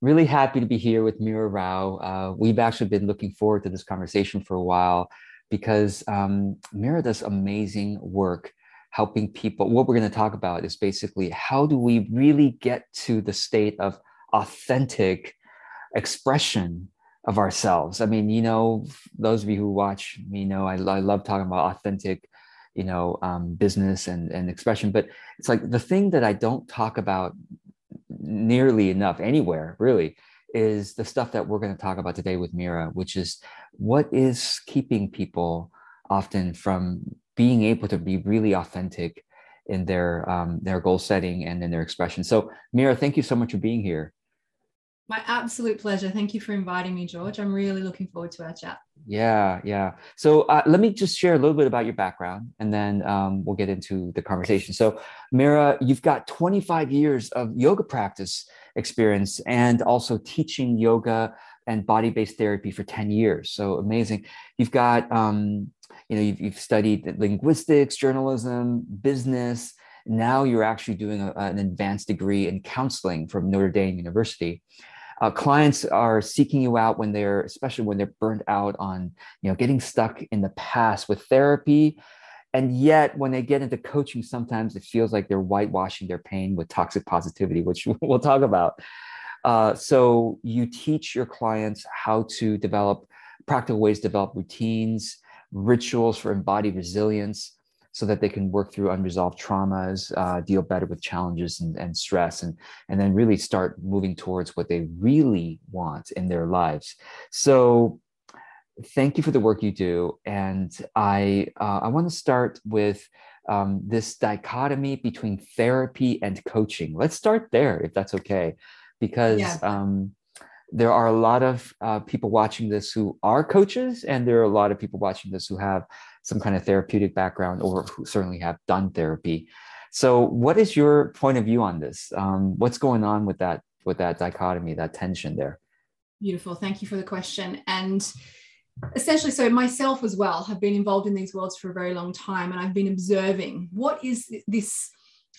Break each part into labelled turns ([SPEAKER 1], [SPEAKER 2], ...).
[SPEAKER 1] really happy to be here with Mira Rao. Uh, we've actually been looking forward to this conversation for a while because um, Mira does amazing work helping people. What we're going to talk about is basically how do we really get to the state of authentic expression of ourselves. I mean, you know, those of you who watch me know I, I love talking about authentic, you know, um, business and, and expression. But it's like the thing that I don't talk about nearly enough anywhere, really, is the stuff that we're going to talk about today with Mira, which is what is keeping people often from being able to be really authentic in their um, their goal setting and in their expression. So, Mira, thank you so much for being here.
[SPEAKER 2] My absolute pleasure. Thank you for inviting me, George. I'm really looking forward to our chat.
[SPEAKER 1] Yeah, yeah. So uh, let me just share a little bit about your background and then um, we'll get into the conversation. So, Mira, you've got 25 years of yoga practice experience and also teaching yoga and body based therapy for 10 years. So amazing. You've got, um, you know, you've, you've studied linguistics, journalism, business. Now you're actually doing a, an advanced degree in counseling from Notre Dame University uh, clients are seeking you out when they're especially when they're burnt out on you know getting stuck in the past with therapy. And yet when they get into coaching sometimes it feels like they're whitewashing their pain with toxic positivity which we'll talk about. Uh, so you teach your clients how to develop practical ways to develop routines rituals for embodied resilience so that they can work through unresolved traumas, uh, deal better with challenges and, and stress, and, and then really start moving towards what they really want in their lives. So, thank you for the work you do. And I, uh, I want to start with um, this dichotomy between therapy and coaching. Let's start there, if that's okay, because. Yeah. Um, there are a lot of uh, people watching this who are coaches, and there are a lot of people watching this who have some kind of therapeutic background or who certainly have done therapy. So, what is your point of view on this? Um, what's going on with that with that dichotomy, that tension there?
[SPEAKER 2] Beautiful. Thank you for the question. And essentially, so myself as well have been involved in these worlds for a very long time, and I've been observing what is this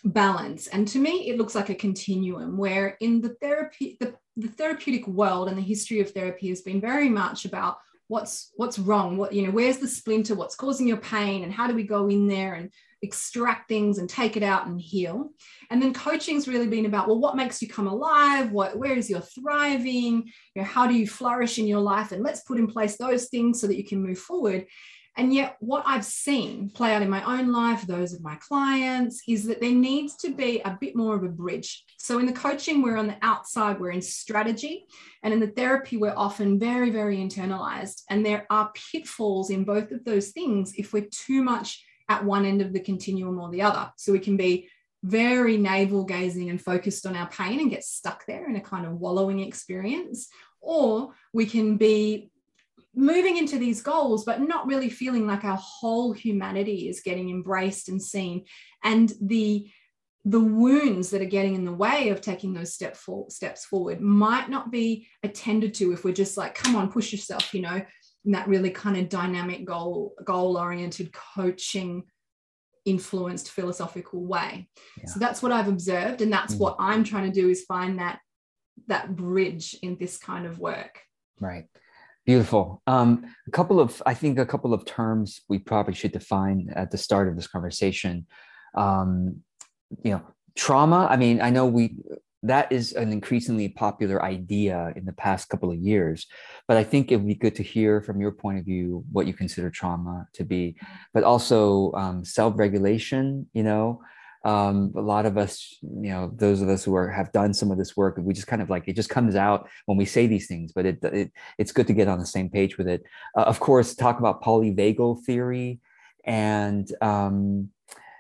[SPEAKER 2] balance. And to me, it looks like a continuum where in the therapy, the, the therapeutic world and the history of therapy has been very much about what's what's wrong? What you know where's the splinter? What's causing your pain? And how do we go in there and extract things and take it out and heal? And then coaching's really been about well what makes you come alive? What where is your thriving? You know how do you flourish in your life? And let's put in place those things so that you can move forward and yet, what I've seen play out in my own life, those of my clients, is that there needs to be a bit more of a bridge. So, in the coaching, we're on the outside, we're in strategy. And in the therapy, we're often very, very internalized. And there are pitfalls in both of those things if we're too much at one end of the continuum or the other. So, we can be very navel gazing and focused on our pain and get stuck there in a kind of wallowing experience. Or we can be moving into these goals, but not really feeling like our whole humanity is getting embraced and seen. And the the wounds that are getting in the way of taking those step for, steps forward might not be attended to if we're just like, come on, push yourself, you know, in that really kind of dynamic goal, goal oriented coaching influenced philosophical way. Yeah. So that's what I've observed. And that's mm. what I'm trying to do is find that that bridge in this kind of work.
[SPEAKER 1] Right. Beautiful. Um, a couple of, I think, a couple of terms we probably should define at the start of this conversation. Um, you know, trauma. I mean, I know we that is an increasingly popular idea in the past couple of years, but I think it would be good to hear from your point of view what you consider trauma to be, but also um, self-regulation. You know, um, a lot of us, you know, those of us who are have done some of this work, we just kind of like it just comes out when we say these things. But it, it it's good to get on the same page with it. Uh, of course, talk about polyvagal theory and um,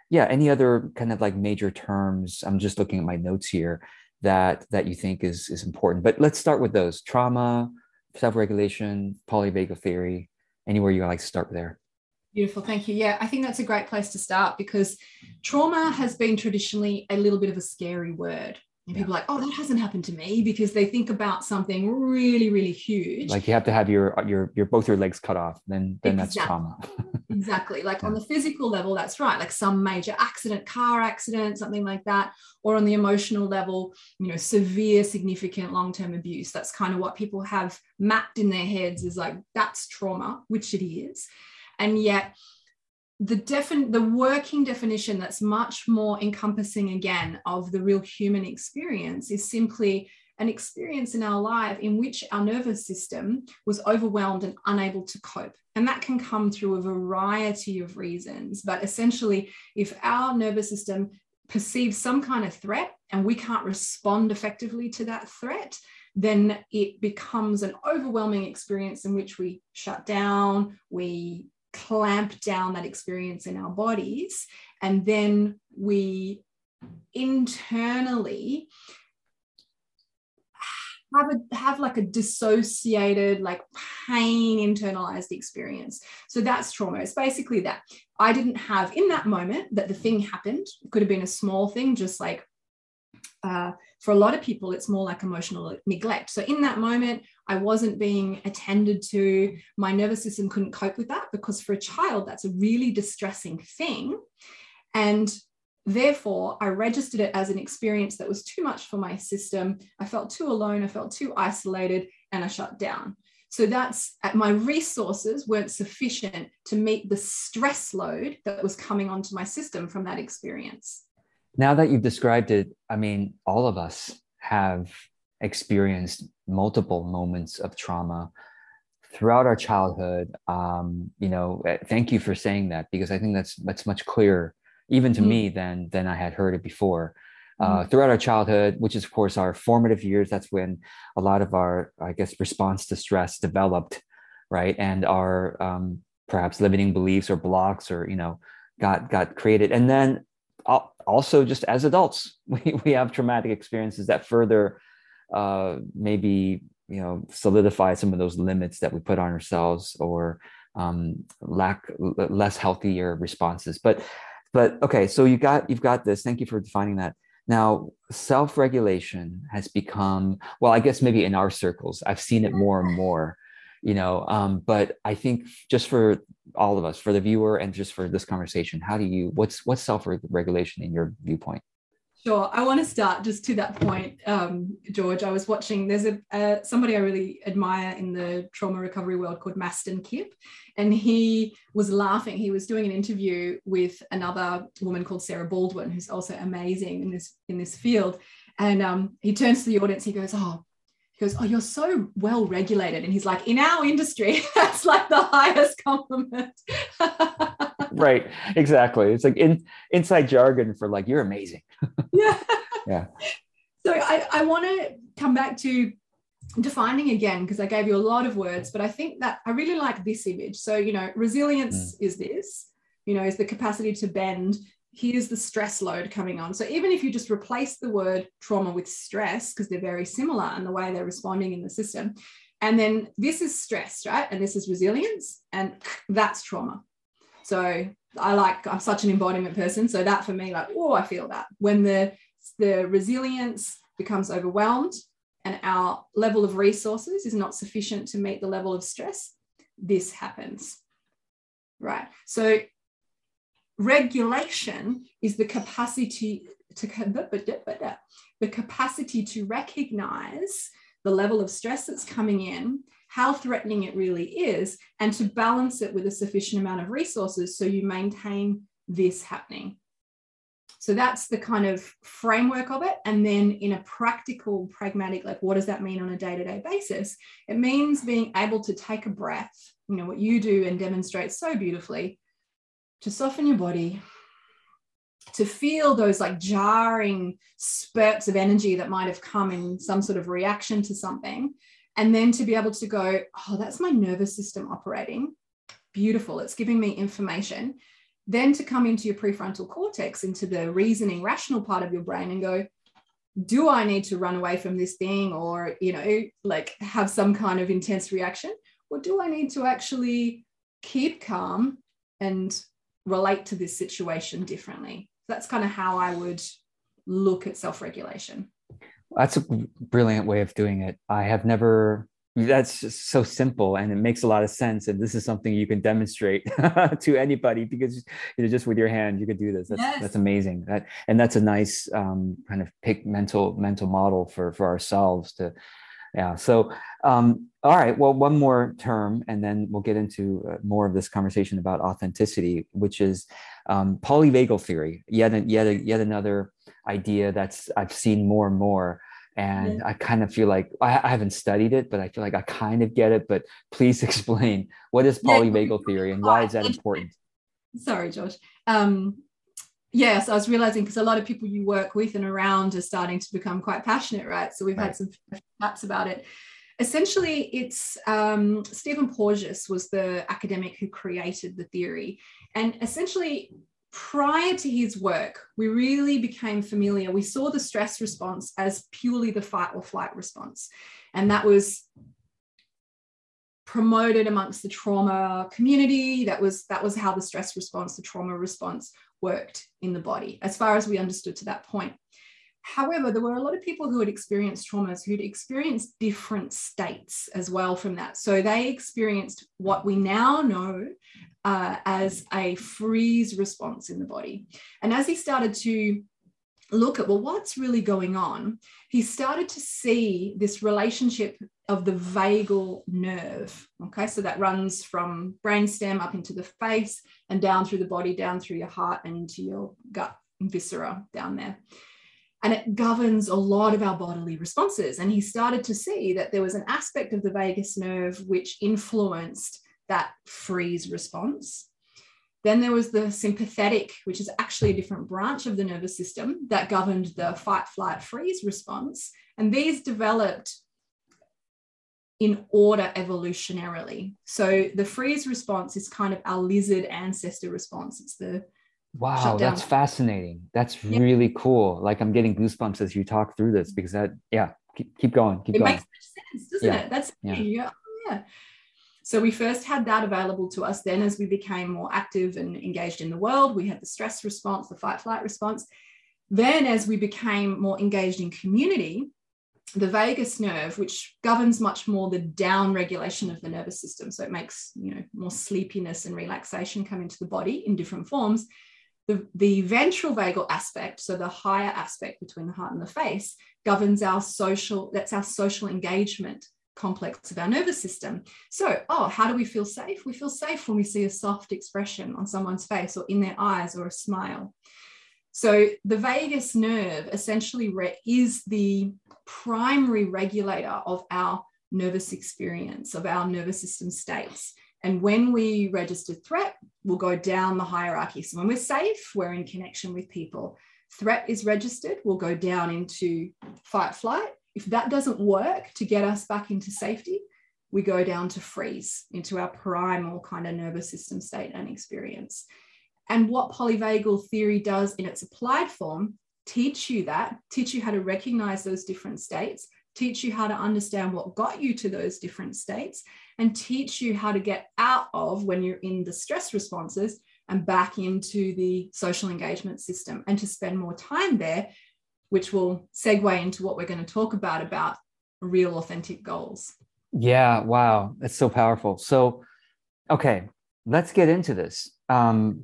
[SPEAKER 1] yeah, any other kind of like major terms. I'm just looking at my notes here that that you think is is important. But let's start with those: trauma, self-regulation, polyvagal theory. Anywhere you like to start there?
[SPEAKER 2] Beautiful, thank you. Yeah, I think that's a great place to start because trauma has been traditionally a little bit of a scary word. And people are like, oh, that hasn't happened to me because they think about something really, really huge.
[SPEAKER 1] Like you have to have your your your both your legs cut off, then then exactly. that's trauma.
[SPEAKER 2] exactly. Like yeah. on the physical level, that's right. Like some major accident, car accident, something like that. Or on the emotional level, you know, severe, significant long-term abuse. That's kind of what people have mapped in their heads is like that's trauma, which it is. And yet the defin- the working definition that's much more encompassing again of the real human experience is simply an experience in our life in which our nervous system was overwhelmed and unable to cope. And that can come through a variety of reasons. But essentially, if our nervous system perceives some kind of threat and we can't respond effectively to that threat, then it becomes an overwhelming experience in which we shut down, we clamp down that experience in our bodies and then we internally have a have like a dissociated like pain internalized experience. So that's trauma. It's basically that i didn't have in that moment that the thing happened it could have been a small thing just like uh, for a lot of people, it's more like emotional neglect. So in that moment, I wasn't being attended to. My nervous system couldn't cope with that because for a child, that's a really distressing thing. And therefore, I registered it as an experience that was too much for my system. I felt too alone, I felt too isolated, and I shut down. So that's my resources weren't sufficient to meet the stress load that was coming onto my system from that experience
[SPEAKER 1] now that you've described it, I mean, all of us have experienced multiple moments of trauma throughout our childhood. Um, you know, eh, thank you for saying that because I think that's that's much clearer, even to mm-hmm. me, than than I had heard it before. Uh, mm-hmm. throughout our childhood, which is of course our formative years, that's when a lot of our, I guess, response to stress developed, right? And our um, perhaps limiting beliefs or blocks, or you know, got got created. And then also just as adults we, we have traumatic experiences that further uh, maybe you know solidify some of those limits that we put on ourselves or um, lack less healthier responses. But but okay so you got you've got this. Thank you for defining that. Now self-regulation has become well i guess maybe in our circles i've seen it more and more you know um, but i think just for all of us for the viewer and just for this conversation how do you what's what's self-regulation in your viewpoint
[SPEAKER 2] Sure. I want to start just to that point, um, George. I was watching, there's a uh, somebody I really admire in the trauma recovery world called Mastin Kipp, and he was laughing. He was doing an interview with another woman called Sarah Baldwin, who's also amazing in this in this field. And um, he turns to the audience, he goes, Oh, goes, Oh, you're so well regulated. And he's like, In our industry, that's like the highest compliment.
[SPEAKER 1] right. Exactly. It's like in, inside jargon for like, You're amazing.
[SPEAKER 2] yeah.
[SPEAKER 1] Yeah.
[SPEAKER 2] So I, I want to come back to defining again because I gave you a lot of words, but I think that I really like this image. So, you know, resilience mm. is this, you know, is the capacity to bend here's the stress load coming on. So even if you just replace the word trauma with stress, because they're very similar in the way they're responding in the system, and then this is stress, right? And this is resilience, and that's trauma. So I like, I'm such an embodiment person. So that for me, like, oh, I feel that. When the the resilience becomes overwhelmed and our level of resources is not sufficient to meet the level of stress, this happens. Right. So regulation is the capacity to the capacity to recognize the level of stress that's coming in how threatening it really is and to balance it with a sufficient amount of resources so you maintain this happening. So that's the kind of framework of it. And then in a practical pragmatic like what does that mean on a day-to-day basis? It means being able to take a breath you know what you do and demonstrate so beautifully to soften your body, to feel those like jarring spurts of energy that might have come in some sort of reaction to something. And then to be able to go, oh, that's my nervous system operating. Beautiful. It's giving me information. Then to come into your prefrontal cortex, into the reasoning, rational part of your brain and go, do I need to run away from this thing or, you know, like have some kind of intense reaction? Or do I need to actually keep calm and relate to this situation differently. That's kind of how I would look at self regulation.
[SPEAKER 1] That's a brilliant way of doing it. I have never that's just so simple and it makes a lot of sense and this is something you can demonstrate to anybody because you know just with your hand you could do this that's, yes. that's amazing that and that's a nice um, kind of pick mental mental model for for ourselves to yeah so um, all right well one more term and then we'll get into uh, more of this conversation about authenticity which is um, polyvagal theory yet yet yet another idea that's i've seen more and more and yeah. i kind of feel like I, I, haven't studied it but i feel like i kind of get it but please explain what is polyvagal yeah. theory and why is that important
[SPEAKER 2] sorry josh um, yes i was realizing because a lot of people you work with and around are starting to become quite passionate right so we've right. had some chats about it essentially it's um, stephen porges was the academic who created the theory and essentially prior to his work, we really became familiar. We saw the stress response as purely the fight or flight response. And that was promoted amongst the trauma community. That was, that was how the stress response, the trauma response worked in the body, as far as we understood to that point. However, there were a lot of people who had experienced traumas who'd experienced different states as well from that. So they experienced what we now know uh, as a freeze response in the body. And as he started to look at, well, what's really going on, he started to see this relationship of the vagal nerve. Okay, so that runs from brainstem up into the face and down through the body, down through your heart and into your gut viscera down there and it governs a lot of our bodily responses. And he started to see that there was an aspect of the vagus nerve which influenced that freeze response. Then there was the sympathetic, which is actually a different branch of the nervous system that governed the fight, flight, freeze response. And these developed in order evolutionarily. So the freeze response is kind of our lizard ancestor response. It's the
[SPEAKER 1] Wow, that's fascinating. That's yeah. really cool. Like I'm getting goosebumps as you talk through this because that, yeah, keep, keep going. Keep
[SPEAKER 2] it
[SPEAKER 1] going.
[SPEAKER 2] makes sense, doesn't yeah. it? That's yeah. yeah. Oh, So we first had that available to us. Then, as we became more active and engaged in the world, we had the stress response, the fight flight response. Then, as we became more engaged in community, the vagus nerve, which governs much more the down regulation of the nervous system, so it makes you know more sleepiness and relaxation come into the body in different forms the, the ventral vagal aspect, so the higher aspect between the heart and the face, governs our social, that's our social engagement complex of our nervous system. So, oh, how do we feel safe? We feel safe when we see a soft expression on someone's face or in their eyes or a smile. So, the vagus nerve essentially is the primary regulator of our nervous experience, of our nervous system states. And when we register threat, we'll go down the hierarchy. So when we're safe, we're in connection with people. Threat is registered, we'll go down into fight flight. If that doesn't work to get us back into safety, we go down to freeze, into our primal kind of nervous system state and experience. And what polyvagal theory does in its applied form, teach you that, teach you how to recognize those different states, teach you how to understand what got you to those different states, and teach you how to get out of when you're in the stress responses and back into the social engagement system and to spend more time there, which will segue into what we're going to talk about about real authentic goals.
[SPEAKER 1] Yeah, wow, that's so powerful. So, okay, let's get into this. Um,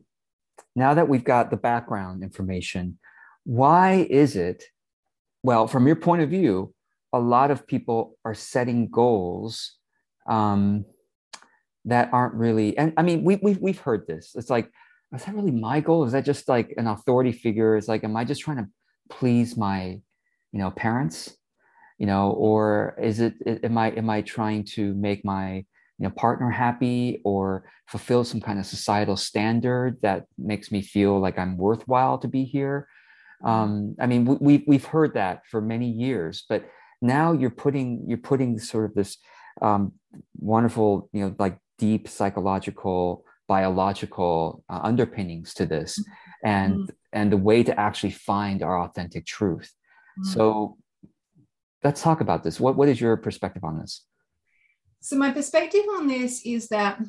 [SPEAKER 1] now that we've got the background information, why is it, well, from your point of view, a lot of people are setting goals um, that aren't really and i mean we, we've, we've heard this it's like is that really my goal is that just like an authority figure it's like am i just trying to please my you know parents you know or is it am i am i trying to make my you know partner happy or fulfill some kind of societal standard that makes me feel like i'm worthwhile to be here um, i mean we, we've, heard that for many years but now you're putting you're putting sort of this um, wonderful, you know, like deep psychological, biological uh, underpinnings to this, mm-hmm. And mm-hmm. and the way to actually find our authentic truth. Mm-hmm. So, let's talk about this. What what is your perspective on this?
[SPEAKER 2] So my perspective on this is that,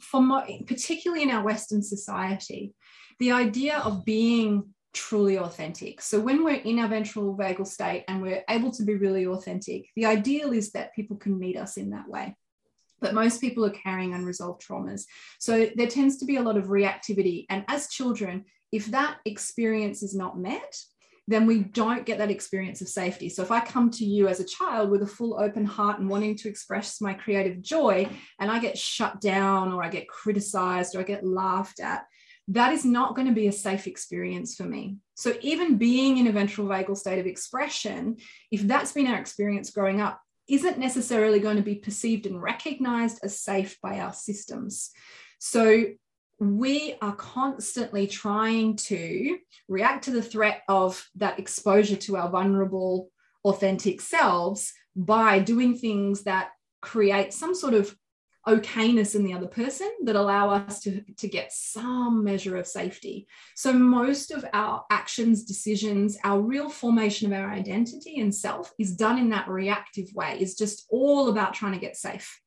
[SPEAKER 2] for my, particularly in our Western society, the idea of being truly authentic. So when we're in our ventral vagal state and we're able to be really authentic, the ideal is that people can meet us in that way. But most people are carrying unresolved traumas. So there tends to be a lot of reactivity. And as children, if that experience is not met, then we don't get that experience of safety. So if I come to you as a child with a full open heart and wanting to express my creative joy, and I get shut down or I get criticized or I get laughed at, that is not going to be a safe experience for me. So, even being in a ventral vagal state of expression, if that's been our experience growing up, isn't necessarily going to be perceived and recognized as safe by our systems. So, we are constantly trying to react to the threat of that exposure to our vulnerable, authentic selves by doing things that create some sort of okayness in the other person that allow us to, to get some measure of safety. So, most of our actions, decisions, our real formation of our identity and self is done in that reactive way, is just all about trying to get safe.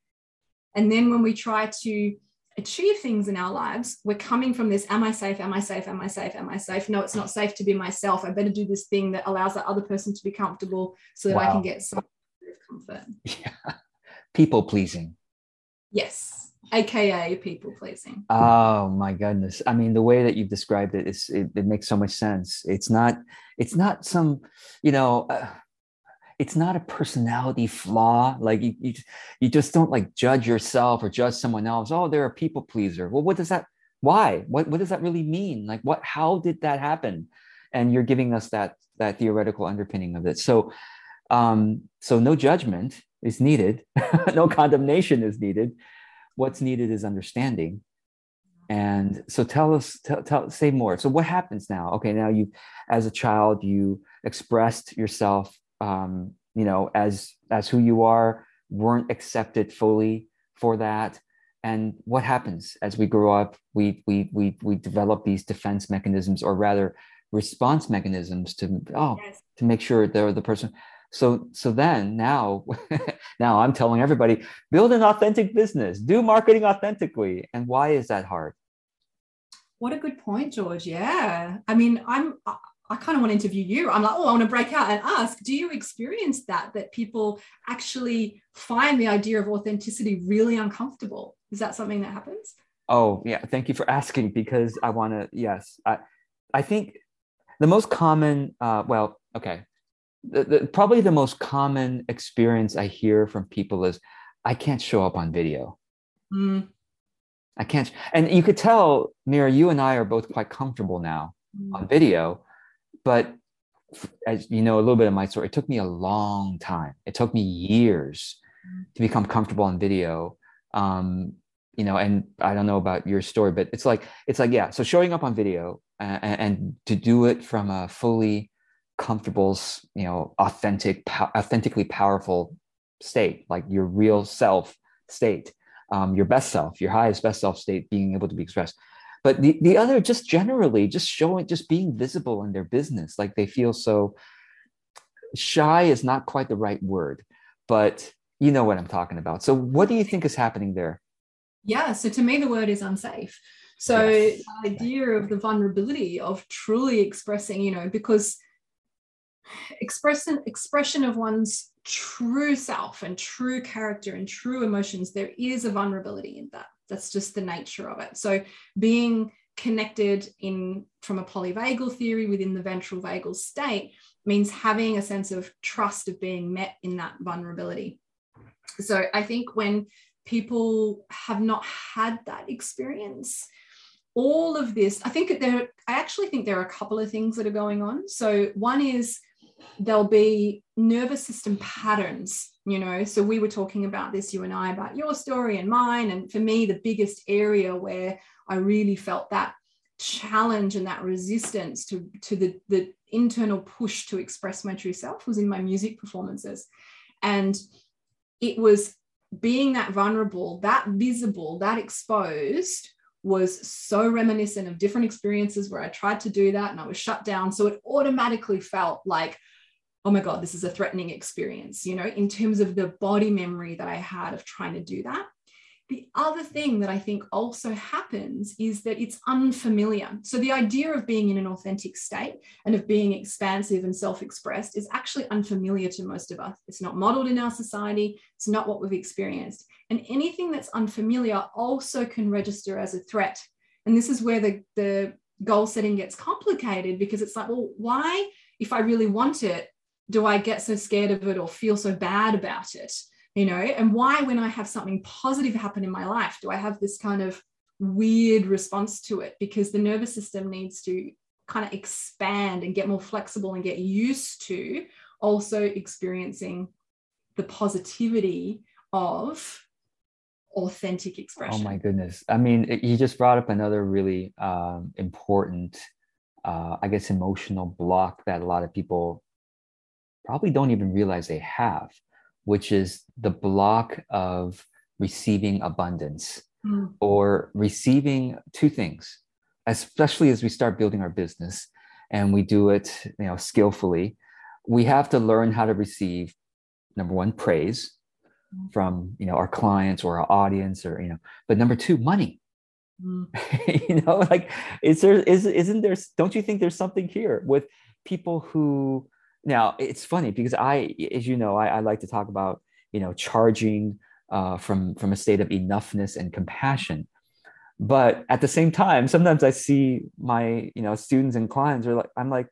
[SPEAKER 2] And then when we try to achieve things in our lives, we're coming from this Am I safe? Am I safe? Am I safe? Am I safe? No, it's not safe to be myself. I better do this thing that allows that other person to be comfortable so that wow. I can get some comfort.
[SPEAKER 1] Yeah. People pleasing
[SPEAKER 2] Yes, aka people pleasing.
[SPEAKER 1] Oh my goodness! I mean, the way that you've described it is it, it makes so much sense. It's not it's not some you know. Uh, it's not a personality flaw like you, you you just don't like judge yourself or judge someone else oh they're a people pleaser well what does that why what, what does that really mean like what how did that happen and you're giving us that that theoretical underpinning of it so um so no judgment is needed. no condemnation is needed. What's needed is understanding. And so tell us, tell, tell, say more. So what happens now? Okay, now you, as a child, you expressed yourself, um, you know, as as who you are, weren't accepted fully for that. And what happens as we grow up? We we we we develop these defense mechanisms, or rather, response mechanisms to oh yes. to make sure they're the person so so then now now i'm telling everybody build an authentic business do marketing authentically and why is that hard
[SPEAKER 2] what a good point george yeah i mean i'm I kind of want to interview you. I'm like, oh, I want to break out and ask, do you experience that? That people actually find the idea of authenticity really uncomfortable? Is that something that happens?
[SPEAKER 1] Oh, yeah. Thank you for asking because I want to, yes. I, I think the most common, uh, well, okay the, the, probably the most common experience I hear from people is I can't show up on video. Mm. I can't. And you could tell, Mira, you and I are both quite comfortable now mm. on video. But as you know, a little bit of my story, it took me a long time. It took me years mm. to become comfortable on video. Um, you know, and I don't know about your story, but it's like, it's like, yeah. So showing up on video and, and to do it from a fully comfortable, you know, authentic, po- authentically powerful state, like your real self state, um, your best self, your highest best self state being able to be expressed. But the, the other, just generally, just showing, just being visible in their business, like they feel so shy is not quite the right word, but you know what I'm talking about. So, what do you think is happening there?
[SPEAKER 2] Yeah. So, to me, the word is unsafe. So, yes. the idea of the vulnerability of truly expressing, you know, because expression expression of one's true self and true character and true emotions there is a vulnerability in that. That's just the nature of it. So being connected in from a polyvagal theory within the ventral vagal state means having a sense of trust of being met in that vulnerability. So i think when people have not had that experience all of this i think there i actually think there are a couple of things that are going on. So one is there'll be nervous system patterns you know? So we were talking about this you and i about your story and mine. And for me the biggest area where i really felt that challenge and that resistance to to the the internal push to express my true self was in my music performances. And it was being that vulnerable that visible that exposed was so reminiscent of different experiences where I tried to do that and I was shut down. So it automatically felt like, oh my God, this is a threatening experience, you know, in terms of the body memory that I had of trying to do that. the other thing that I think also happens is that it's unfamiliar. So, the idea of being in an authentic state and of being expansive and self expressed is actually unfamiliar to most of us. It's not modeled in our society, it's not what we've experienced. And anything that's unfamiliar also can register as a threat. And this is where the, the goal setting gets complicated because it's like, well, why, if I really want it, do I get so scared of it or feel so bad about it? you know and why when i have something positive happen in my life do i have this kind of weird response to it because the nervous system needs to kind of expand and get more flexible and get used to also experiencing the positivity of authentic expression.
[SPEAKER 1] Oh my goodness. I mean, you just brought up another really um, important, uh, I guess, emotional block that a lot of people probably don't even realize they have which is the block of receiving abundance mm. or receiving two things, especially as we start building our business and we do it you know skillfully we have to learn how to receive number one praise mm. from you know our clients or our audience or you know but number two money mm. you know like is there is isn't there don't you think there's something here with people who now it's funny because I, as you know, I, I like to talk about you know charging uh, from from a state of enoughness and compassion. But at the same time, sometimes I see my you know students and clients are like, I'm like,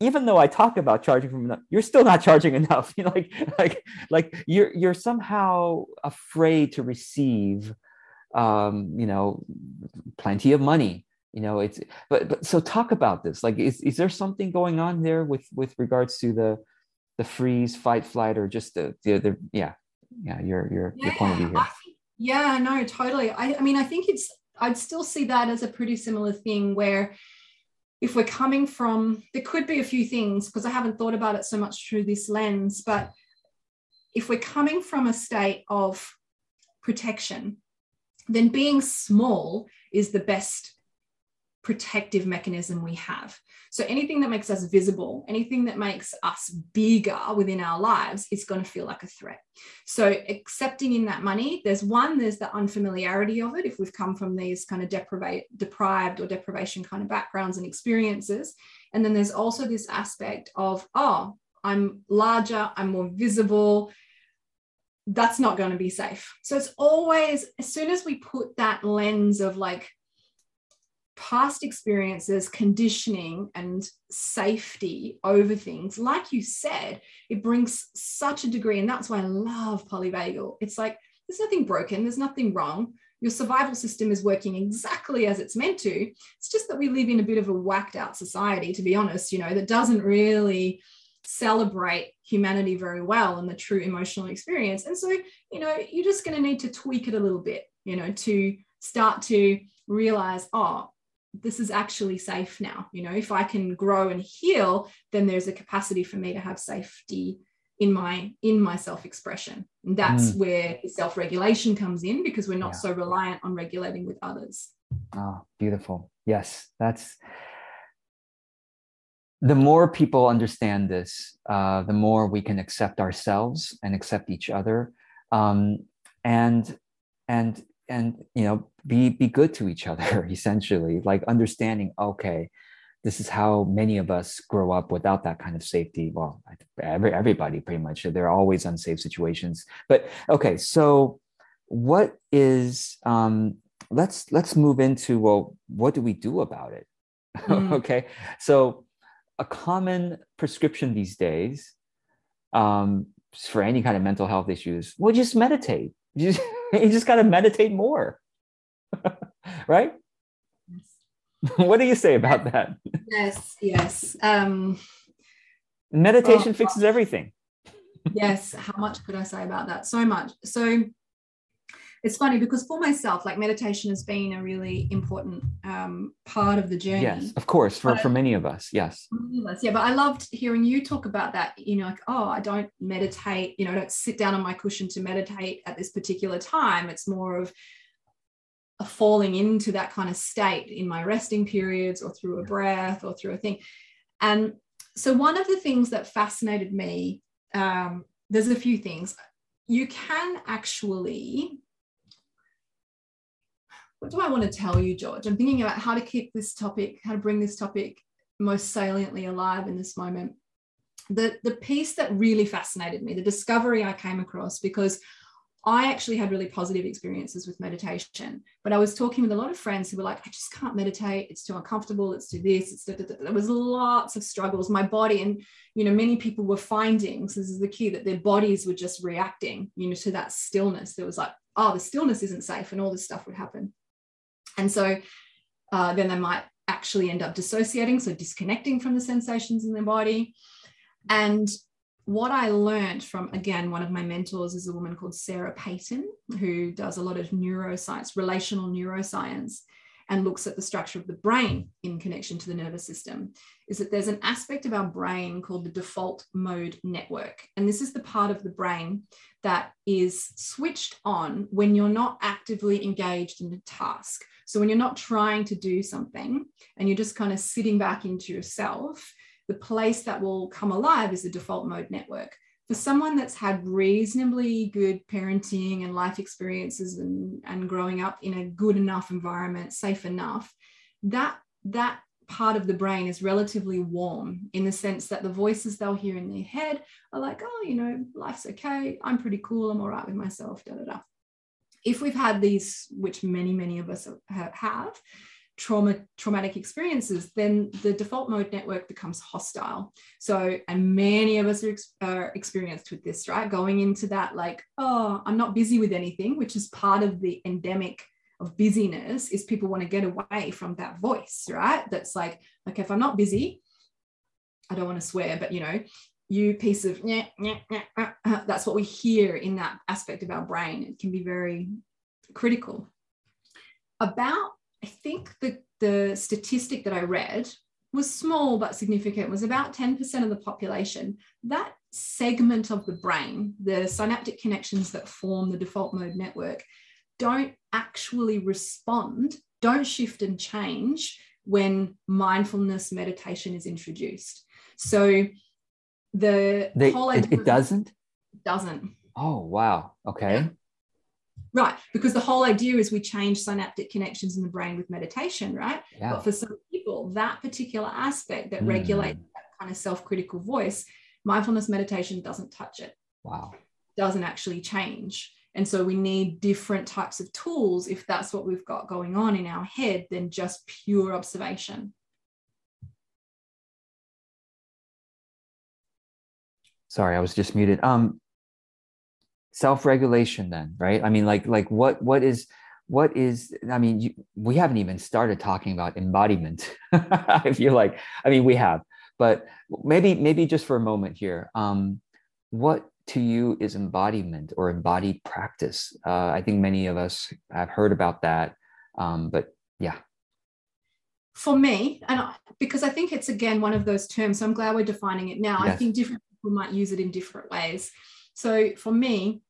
[SPEAKER 1] even though I talk about charging from enough, you're still not charging enough. You like like like you're you're somehow afraid to receive, um, you know, plenty of money you know it's but but so talk about this like is, is there something going on there with with regards to the the freeze fight flight or just the the, the yeah yeah your your, yeah, your point of view here?
[SPEAKER 2] Think, yeah no totally I, I mean i think it's i'd still see that as a pretty similar thing where if we're coming from there could be a few things because i haven't thought about it so much through this lens but if we're coming from a state of protection then being small is the best protective mechanism we have. So anything that makes us visible, anything that makes us bigger within our lives is going to feel like a threat. So accepting in that money, there's one, there's the unfamiliarity of it. If we've come from these kind of deprivate, deprived or deprivation kind of backgrounds and experiences. And then there's also this aspect of, oh, I'm larger, I'm more visible. That's not going to be safe. So it's always, as soon as we put that lens of like, past experiences, conditioning, and safety over things, like you said, it brings such a degree. And that's why I love polyvagal. It's like there's nothing broken, there's nothing wrong. Your survival system is working exactly as it's meant to. It's just that we live in a bit of a whacked out society, to be honest, you know, that doesn't really celebrate humanity very well and the true emotional experience. And so, you know, you're just going to need to tweak it a little bit, you know, to start to realize, oh, this is actually safe now. You know, if I can grow and heal, then there's a capacity for me to have safety in my in my self-expression. And that's mm. where self-regulation comes in because we're not yeah. so reliant on regulating with others.
[SPEAKER 1] Oh, beautiful. Yes, that's the more people understand this, uh, the more we can accept ourselves and accept each other, um, and and and you know be be good to each other essentially like understanding okay this is how many of us grow up without that kind of safety. Well every, everybody pretty much there are always unsafe situations. But okay so what is um let's let's move into well what do we do about it? Mm. okay so a common prescription these days um for any kind of mental health issues well just meditate you just, you just got to meditate more. right? Yes. what do you say about that?
[SPEAKER 2] Yes, yes. Um,
[SPEAKER 1] Meditation fixes everything.
[SPEAKER 2] yes. How much could I say about that? So much. So it's funny because for myself, like meditation has been a really important um, part of the journey.
[SPEAKER 1] Yes, of course, for, but, for many of us, yes.
[SPEAKER 2] Yeah, but I loved hearing you talk about that. You know, like, oh, I don't meditate, you know, I don't sit down on my cushion to meditate at this particular time. It's more of a falling into that kind of state in my resting periods or through a breath or through a thing. And so, one of the things that fascinated me, um, there's a few things. You can actually what do I want to tell you, George? I'm thinking about how to keep this topic, how to bring this topic most saliently alive in this moment. The, the piece that really fascinated me, the discovery I came across, because I actually had really positive experiences with meditation, but I was talking with a lot of friends who were like, I just can't meditate. It's too uncomfortable. It's too this. It's da, da, da. there was lots of struggles. My body, and you know, many people were finding so this is the key that their bodies were just reacting, you know, to that stillness. There was like, oh, the stillness isn't safe, and all this stuff would happen. And so uh, then they might actually end up dissociating, so disconnecting from the sensations in their body. And what I learned from, again, one of my mentors is a woman called Sarah Peyton, who does a lot of neuroscience, relational neuroscience, and looks at the structure of the brain in connection to the nervous system, is that there's an aspect of our brain called the default mode network. And this is the part of the brain that is switched on when you're not actively engaged in a task. So when you're not trying to do something and you're just kind of sitting back into yourself, the place that will come alive is the default mode network. For someone that's had reasonably good parenting and life experiences and, and growing up in a good enough environment, safe enough, that that part of the brain is relatively warm in the sense that the voices they'll hear in their head are like, oh, you know, life's okay. I'm pretty cool. I'm all right with myself. Da da da if we've had these, which many, many of us have, trauma traumatic experiences then the default mode network becomes hostile. So and many of us are, are, experienced with this right? Going into that like oh i'm not busy with anything which is part of the endemic of busyness is people want to get away from that voice right? That's like okay if i'm not busy i don't want to swear but you know you piece of yeah, yeah, yeah, uh, that's what we hear in that aspect of our brain. It can be very critical. About i think the the statistic that i read was small but significant was about 10% of the population. That segment of the brain the synaptic connections that form the default mode network don't actually respond don't shift and change when mindfulness meditation is introduced. So the
[SPEAKER 1] they, whole idea it, it doesn't?
[SPEAKER 2] Doesn't.
[SPEAKER 1] Oh wow. Okay.
[SPEAKER 2] Right because the whole idea is we change synaptic connections in the brain with meditation right? Yeah. but for some people that particular aspect that mm. regulates that kind of self-critical voice mindfulness meditation doesn't touch it.
[SPEAKER 1] Wow.
[SPEAKER 2] Doesn't actually change. And so we need different types of tools if that's what we've got going on in our head than just pure observation.
[SPEAKER 1] Sorry i was just muted. Um self-regulation then right? I mean like like what what is what is i mean you, we haven't even started talking about embodiment i feel like. I mean we have but maybe maybe just for a moment here um what to you is embodiment or embodied practice? Uh, i think many of us have heard about that um, but yeah.
[SPEAKER 2] For me and I, because i think it's again one of those terms so i'm glad we're defining it now. Yes. i think different people might use it in different ways. So for me,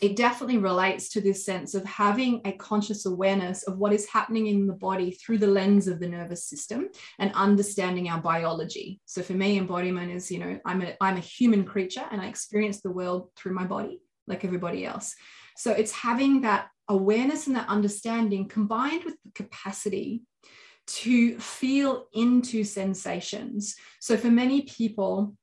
[SPEAKER 2] it definitely relates to this sense of having a conscious awareness of what is happening in the body through the lens of the nervous system and understanding our biology. So for me, embodiment is, you know, I'm a, I'm a human creature and I experience the world through my body like everybody else. So it's having that awareness and that understanding combined with the capacity to feel into sensations. So for many people,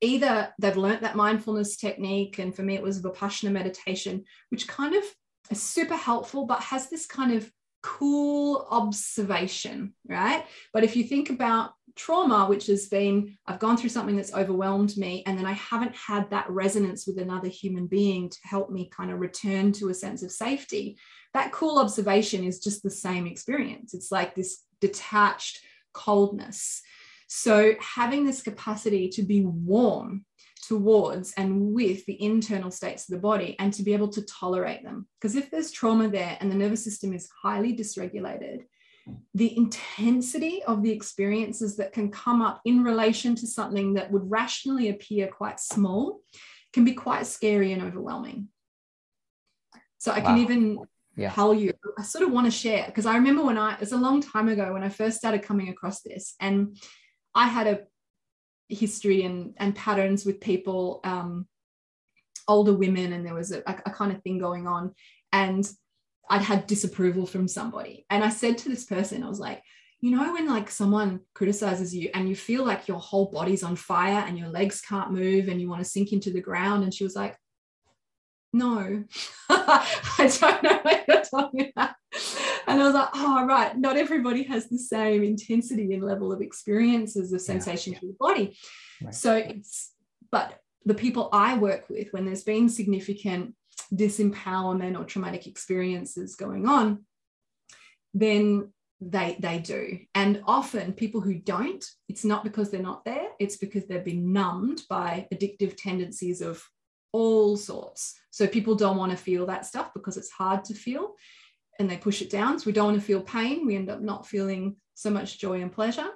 [SPEAKER 2] either they've learnt that mindfulness technique, and for me it was Vipassana meditation, which kind of is super helpful, but has this kind of cool observation, right? But if you think about trauma, which has been, I've gone through something that's overwhelmed me, and then I haven't had that resonance with another human being to help me kind of return to a sense of safety, that cool observation is just the same experience. It's like this detached coldness. So, having this capacity to be warm towards and with the internal states of the body and to be able to tolerate them. Because if there's trauma there and the nervous system is highly dysregulated, the intensity of the experiences that can come up in relation to something that would rationally appear quite small can be quite scary and overwhelming. So I wow. can even yeah. tell you, I sort of want to share because I remember when I, it's a long time ago when I first started coming across this, and I had a history and, and patterns with people, um, older women, and there was a, a, a kind of thing going on. And I'd had disapproval from somebody. And I said to this person, I was like, you know, when like someone criticizes you and you feel like your whole body's on fire and your legs can't move and you want to sink into the ground. And she was like, no, I don't know what you're talking about. And I was like, oh, right. Not everybody has the same intensity and level of experiences of sensation yeah. the body. Right. So it's, but the people I work with, when there's been significant disempowerment or traumatic experiences going on, then they they do and often people who don't it's not because they're not there it's because they've been numbed by addictive tendencies of all sorts so people don't want to feel that stuff because it's hard to feel and they push it down so we don't want to feel pain we end up not feeling so much joy and pleasure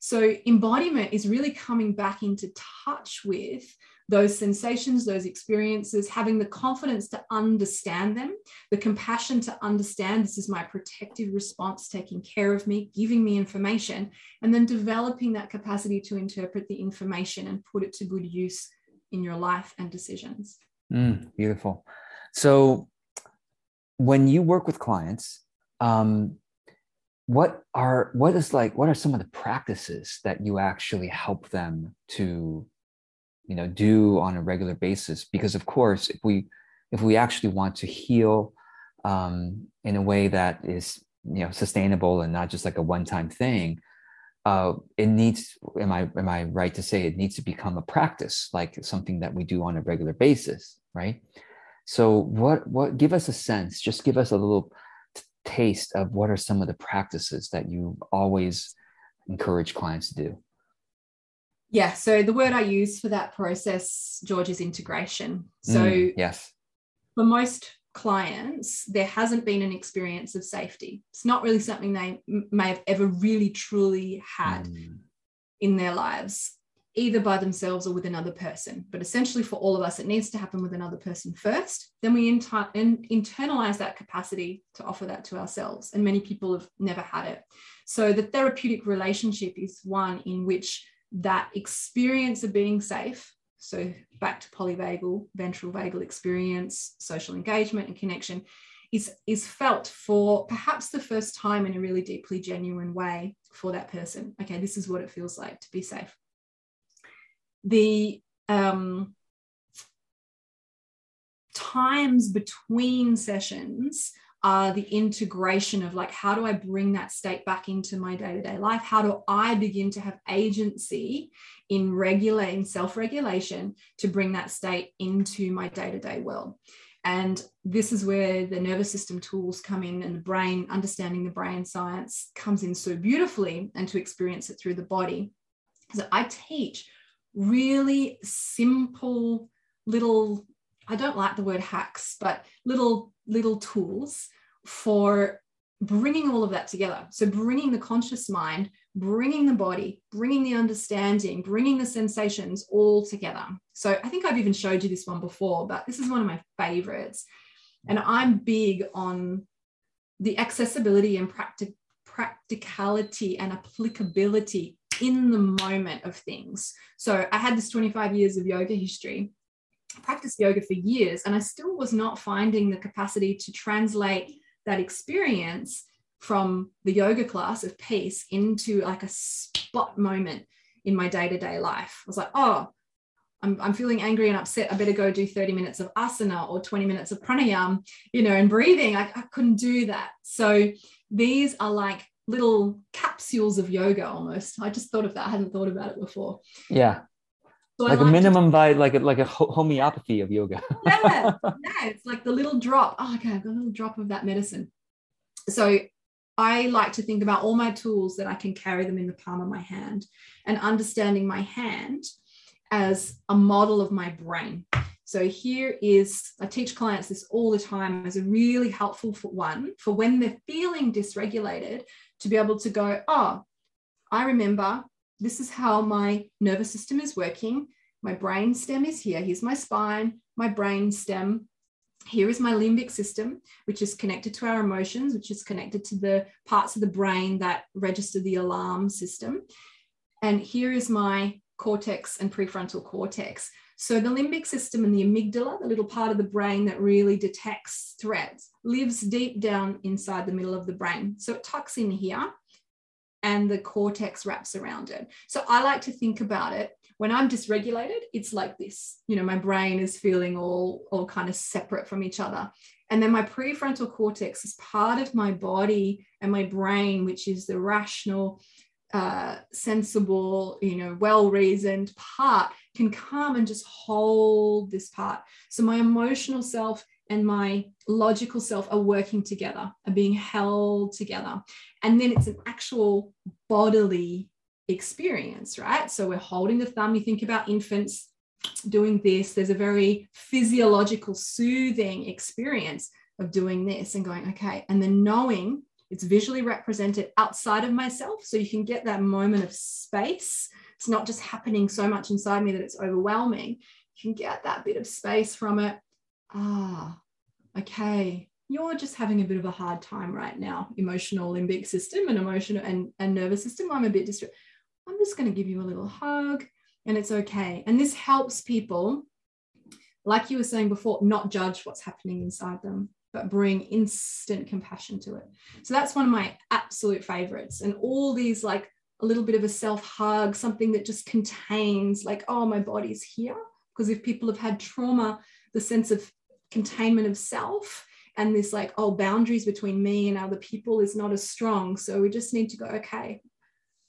[SPEAKER 2] so embodiment is really coming back into touch with those sensations, those experiences, having the confidence to understand them, the compassion to understand this is my protective response taking care of me, giving me information, and then developing that capacity to interpret the information and put it to good use in your life and decisions.
[SPEAKER 1] Mm, beautiful. So, when you work with clients, um, what are what is like what are some of the practices that you actually help them to you know do on a regular basis? Because of course if we if we actually want to heal um, in a way that is you know sustainable and not just like a one-time thing uh, it needs am i am i right to say it needs to become a practice like something that we do on a regular basis right so what what give us a sense just give us a little taste of what are some of the practices that you always encourage clients to do.
[SPEAKER 2] Yeah so the word i use for that process george is integration. So mm,
[SPEAKER 1] yes.
[SPEAKER 2] for most clients there hasn't been an experience of safety. It's not really something they may have ever really truly had mm. in their lives either by themselves or with another person. But essentially for all of us it needs to happen with another person first. Then we inter- in- internalize that capacity to offer that to ourselves. And many people have never had it. So the therapeutic relationship is one in which that experience of being safe so back to polyvagal ventral vagal experience social engagement and connection is is felt for perhaps the first time in a really deeply genuine way for that person. Okay this is what it feels like to be safe the um, times between sessions are the integration of like how do i bring that state back into my day-to-day life? How do i begin to have agency in regulating self-regulation to bring that state into my day-to-day world? And this is where the nervous system tools come in and the brain understanding the brain science comes in so beautifully and to experience it through the body. So i teach really simple little I don't like the word hacks, but little little tools for bringing all of that together. So bringing the conscious mind, bringing the body, bringing the understanding, bringing the sensations all together. So I think I've even showed you this one before, but this is one of my favorites. And I'm big on the accessibility and practic- practicality and applicability in the moment of things. So I had this 25 years of yoga history practiced yoga for years and I still was not finding the capacity to translate that experience from the yoga class of peace into like a spot moment in my day to day life. I was like, oh, I'm, I'm feeling angry and upset. I better go do 30 minutes of asana or 20 minutes of pranayama, you know, and breathing. I, I couldn't do that. So these are like little capsules of yoga almost. I just thought of that. I hadn't thought about it before.
[SPEAKER 1] Yeah. So like, a minimum to... by like a, like a homeopathy of yoga.
[SPEAKER 2] yeah, yeah, it's like the little drop. Oh, okay, I've got a little drop of that medicine. So I like to think about all my tools that I can carry them in the palm of my hand and understanding my hand as a model of my brain. So here is, I teach clients this all the time as a really helpful for one for when they're feeling dysregulated to be able to go, oh, I remember this is how my nervous system is working. My brain stem is here. Here's my spine, my brain stem. Here is my limbic system, which is connected to our emotions, which is connected to the parts of the brain that register the alarm system. And here is my cortex and prefrontal cortex. So the limbic system and the amygdala, the little part of the brain that really detects threats, lives deep down inside the middle of the brain. So it tucks in here and the cortex wraps around it. So I like to think about it when I'm dysregulated, it's like this. You know, my brain is feeling all, all kind of separate from each other. And then my prefrontal cortex is part of my body and my brain, which is the rational, uh, sensible, you know, well reasoned part, can come and just hold this part. So my emotional self and my logical self are working together, are being held together. And then it's an actual bodily experience, right? So we're holding the thumb. You think about infants doing this, there's a very physiological, soothing experience of doing this and going, okay, and then knowing it's visually represented outside of myself. So you can get that moment of space. It's not just happening so much inside me that it's overwhelming. You can get that bit of space from it. Ah, okay, you're just having a bit of a hard time right now, emotional limbic system and emotional and, and nervous system. I'm a bit distressed. I'm just going to give you a little hug and it's okay. And this helps people, like you were saying before, not judge what's happening inside them, but bring instant compassion to it. So that's one of my absolute favorites. And all these, like a little bit of a self hug, something that just contains, like, oh, my body's here. Because if people have had trauma, the sense of containment of self and this, like, oh, boundaries between me and other people is not as strong. So we just need to go, okay,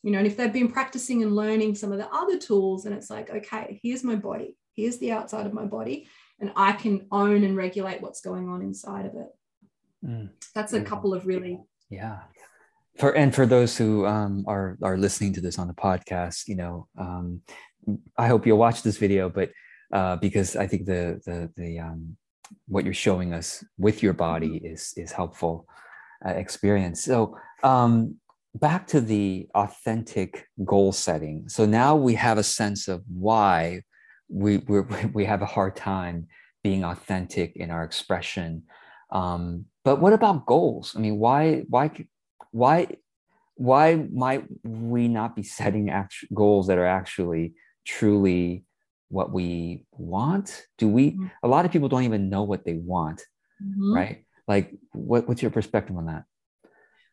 [SPEAKER 2] you know and if they've been practicing and learning some of the other tools and it's like okay here's my body here's the outside of my body and i can own and regulate what's going on inside of it mm. that's a couple of really
[SPEAKER 1] yeah for and for those who um, are are listening to this on the podcast you know um, i hope you'll watch this video but uh, because i think the the the um, what you're showing us with your body mm-hmm. is is helpful uh, experience so um, back to the authentic goal setting. So now we have a sense of why we we we have a hard time being authentic in our expression. Um, but what about goals? I mean, why why why why might we not be setting act- goals that are actually truly what we want? Do we? Mm-hmm. A lot of people don't even know what they want, mm-hmm. right? Like, what, what's your perspective on that?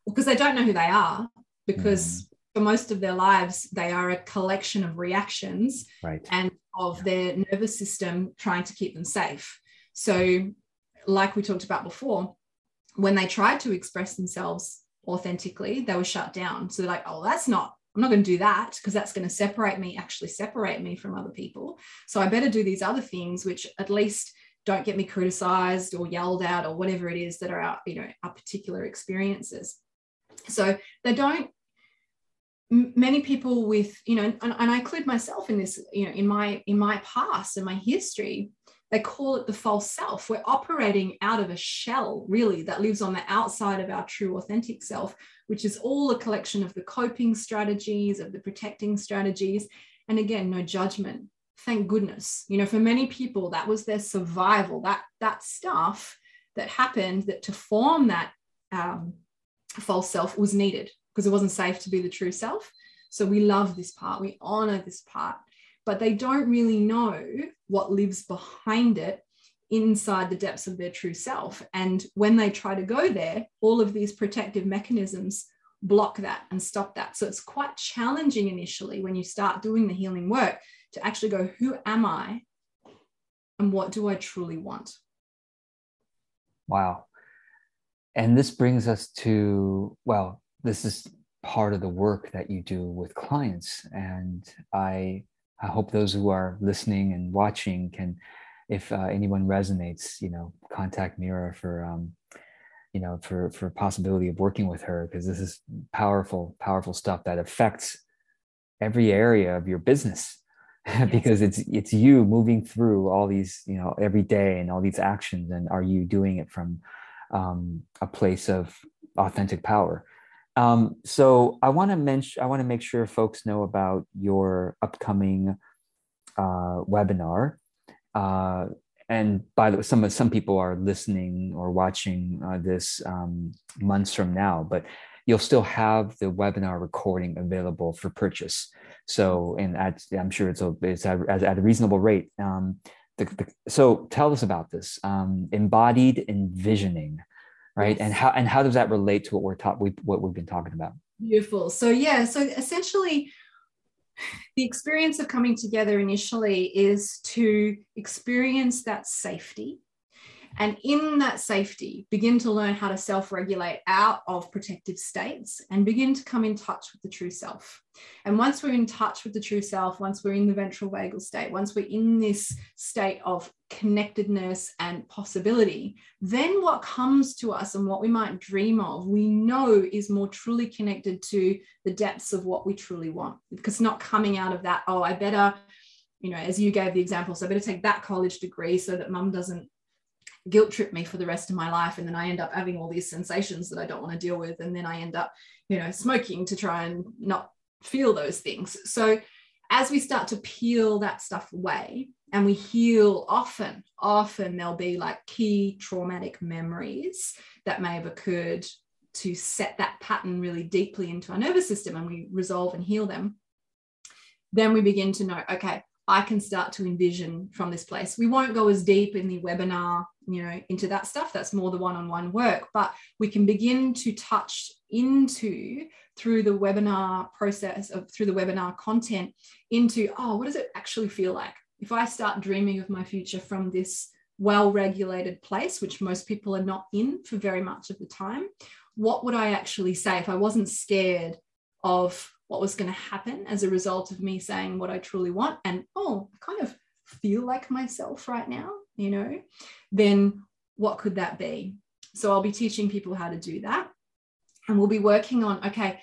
[SPEAKER 2] because they don't know who they are because mm. for most of their lives they are a collection of reactions
[SPEAKER 1] right.
[SPEAKER 2] and of their nervous system trying to keep them safe so like we talked about before when they tried to express themselves authentically they were shut down so they're like oh that's not I'm not going to do that because that's going to separate me, actually separate me from other people. So I better do these other things, which at least don't get me criticized or yelled at or whatever it is that are our, you know, our particular experiences. So they don't many people with you know and, and, i include myself in this you know in my in my past and my history they call it the false self. We're operating out of a shell really that lives on the outside of our true authentic self which is all a collection of the coping strategies of the protecting strategies and again no judgment. Thank goodness. You know for many people that was their survival that that stuff that happened that to form that um, false self was needed because it wasn't safe to be the true self. So we love this part, we honor this part, but they don't really know what lives behind it inside the depths of their true self. And when they try to go there, all of these protective mechanisms block that and stop that. So it's quite challenging initially when you start doing the healing work to actually go, who am I? And what do I truly want?
[SPEAKER 1] Wow and this brings us to well this is part of the work that you do with clients. And i i hope those who are listening and watching can if uh, anyone resonates you know contact mira for um you know for for possibility of working with her because this is powerful powerful stuff that affects every area of your business. Because it's it's you moving through all these you know every day and all these actions. And are you doing it from um, a place of authentic power. Um, so I want to mention, I want to make sure folks know about your upcoming uh, webinar. Uh, and by the way, some some people are listening or watching uh, this um, months from now, but you'll still have the webinar recording available for purchase. So, and at, I'm sure it's a, it's at, at a reasonable rate. Um, the, the, so tell us about this um, embodied envisioning, right? Yes. And how and how does that relate to what we're taught, we, what we've been talking about?
[SPEAKER 2] Beautiful. So yeah, so essentially, the experience of coming together initially is to experience that safety and in that safety, begin to learn how to self regulate out of protective states and begin to come in touch with the true self. And once we're in touch with the true self, once we're in the ventral vagal state, once we're in this state of connectedness and possibility, then what comes to us and what we might dream of, we know is more truly connected to the depths of what we truly want. Because not coming out of that, oh, I better you know, as you gave the example, so I better take that college degree so that mum doesn't guilt trip me for the rest of my life and then i end up having all these sensations that i don't want to deal with and then i end up you know smoking to try and not feel those things. So as we start to peel that stuff away and we heal often often there'll be like key traumatic memories that may have occurred to set that pattern really deeply into our nervous system and we resolve and heal them then we begin to know okay I can start to envision from this place. We won't go as deep in the webinar, you know, into that stuff. That's more the one-on-one work, but we can begin to touch into through the webinar process of through the webinar content into, oh, what does it actually feel like? If I start dreaming of my future from this well-regulated place, which most people are not in for very much of the time, what would I actually say if I wasn't scared of what was going to happen as a result of me saying what I truly want and oh, I kind of feel like myself right now, you know, then what could that be? So I'll be teaching people how to do that. And we'll be working on, okay,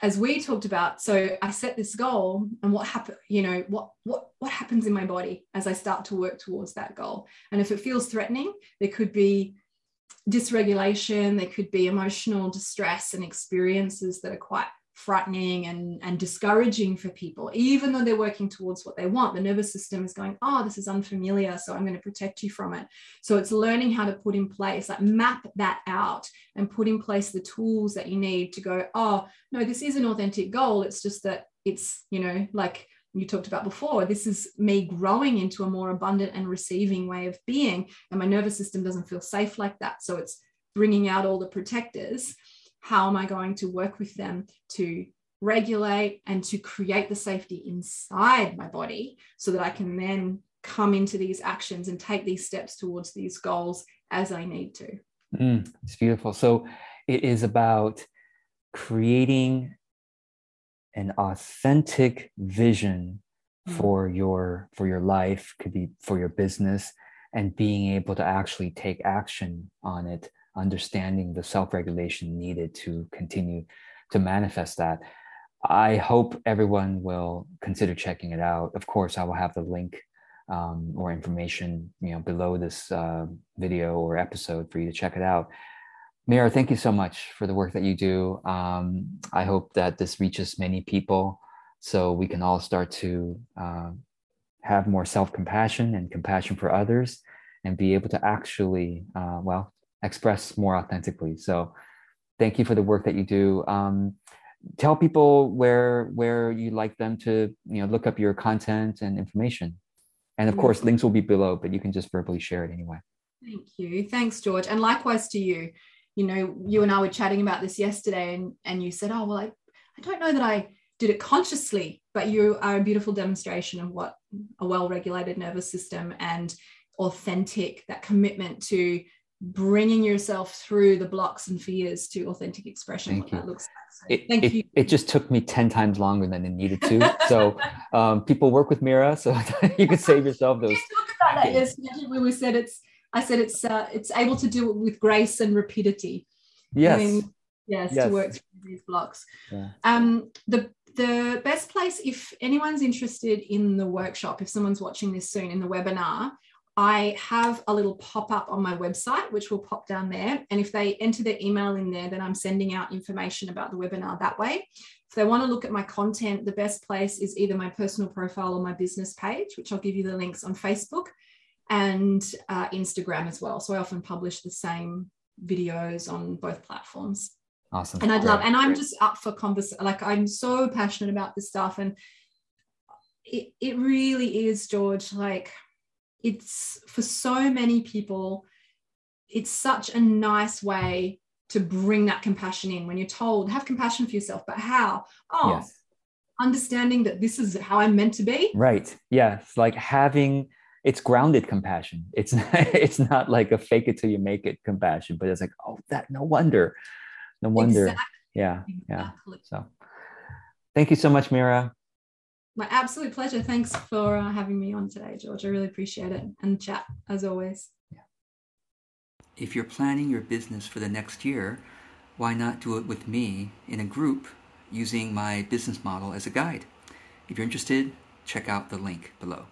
[SPEAKER 2] as we talked about, so I set this goal and what happened, you know, what what what happens in my body as I start to work towards that goal. And if it feels threatening, there could be dysregulation, there could be emotional distress and experiences that are quite frightening and, and discouraging for people, even though they're working towards what they want. The nervous system is going, oh, this is unfamiliar, so I'm going to protect you from it. So it's learning how to put in place, like map that out and put in place the tools that you need to go, oh, no, this is an authentic goal. It's just that it's, you know, like you talked about before, this is me growing into a more abundant and receiving way of being. And my nervous system doesn't feel safe like that. So it's bringing out all the protectors how am I going to work with them to regulate and to create the safety inside my body so that I can then come into these actions and take these steps towards these goals as I need to.
[SPEAKER 1] Mm, it's beautiful. So it is about creating an authentic vision mm. for your for your life could be for your business and being able to actually take action on it understanding the self-regulation needed to continue to manifest that. I hope everyone will consider checking it out. Of course i will have the link um, or information you know below this uh, video or episode for you to check it out. Mira, thank you so much for the work that you do. Um, I hope that this reaches many people so we can all start to uh, have more self compassion and compassion for others and be able to actually, uh, well, express more authentically. So thank you for the work that you do. Um, tell people where where you like them to you know look up your content and information. And of course, links will be below, but you can just verbally share it anyway.
[SPEAKER 2] Thank you. Thanks, George. And likewise to you. You know, you and I were chatting about this yesterday, and, and you said, Oh, well, I, I don't know that I did it consciously, but you are a beautiful demonstration of what a well regulated nervous system and authentic, that commitment to bringing yourself through the blocks and fears to authentic expression
[SPEAKER 1] thank
[SPEAKER 2] you.
[SPEAKER 1] that looks like. So it, thank it, you. It just took me 10 times longer than it needed to. So um, people work with Mira, so you can save yourself those.
[SPEAKER 2] talk about that. Yes, we said it's I said it's uh, it's able to do it with grace and rapidity.
[SPEAKER 1] Yes. I mean,
[SPEAKER 2] yes, yes, to work through these blocks. Yeah. Um, the the best place if anyone's interested in the workshop, if someone's watching this soon in the webinar, I have a little pop up on my website, which will pop down there. And if they enter their email in there, then I'm sending out information about the webinar that way. If they want to look at my content, the best place is either my personal profile or my business page, which I'll give you the links on Facebook and uh, Instagram as well. So I often publish the same videos on both platforms.
[SPEAKER 1] Awesome.
[SPEAKER 2] And I'd love, and I'm just up for conversation. Like I'm so passionate about this stuff. And it, it really is, George. Like, it's for so many people, it's such a nice way to bring that compassion in when you're told, have compassion for yourself, but how? Oh, yes. understanding that this is how I'm meant to be.
[SPEAKER 1] Right. Yeah. It's like having it's grounded compassion. It's not, it's not like a fake it till you make it compassion, but it's like, oh, that no wonder. No wonder. Exactly. Yeah. Yeah. Exactly. So thank you so much, Mira.
[SPEAKER 2] My absolute pleasure. Thanks for uh, having me on today, George. I really appreciate it and chat as always.
[SPEAKER 1] If you're planning your business for the next year, why not do it with me in a group using my business model as a guide? If you're interested, check out the link below.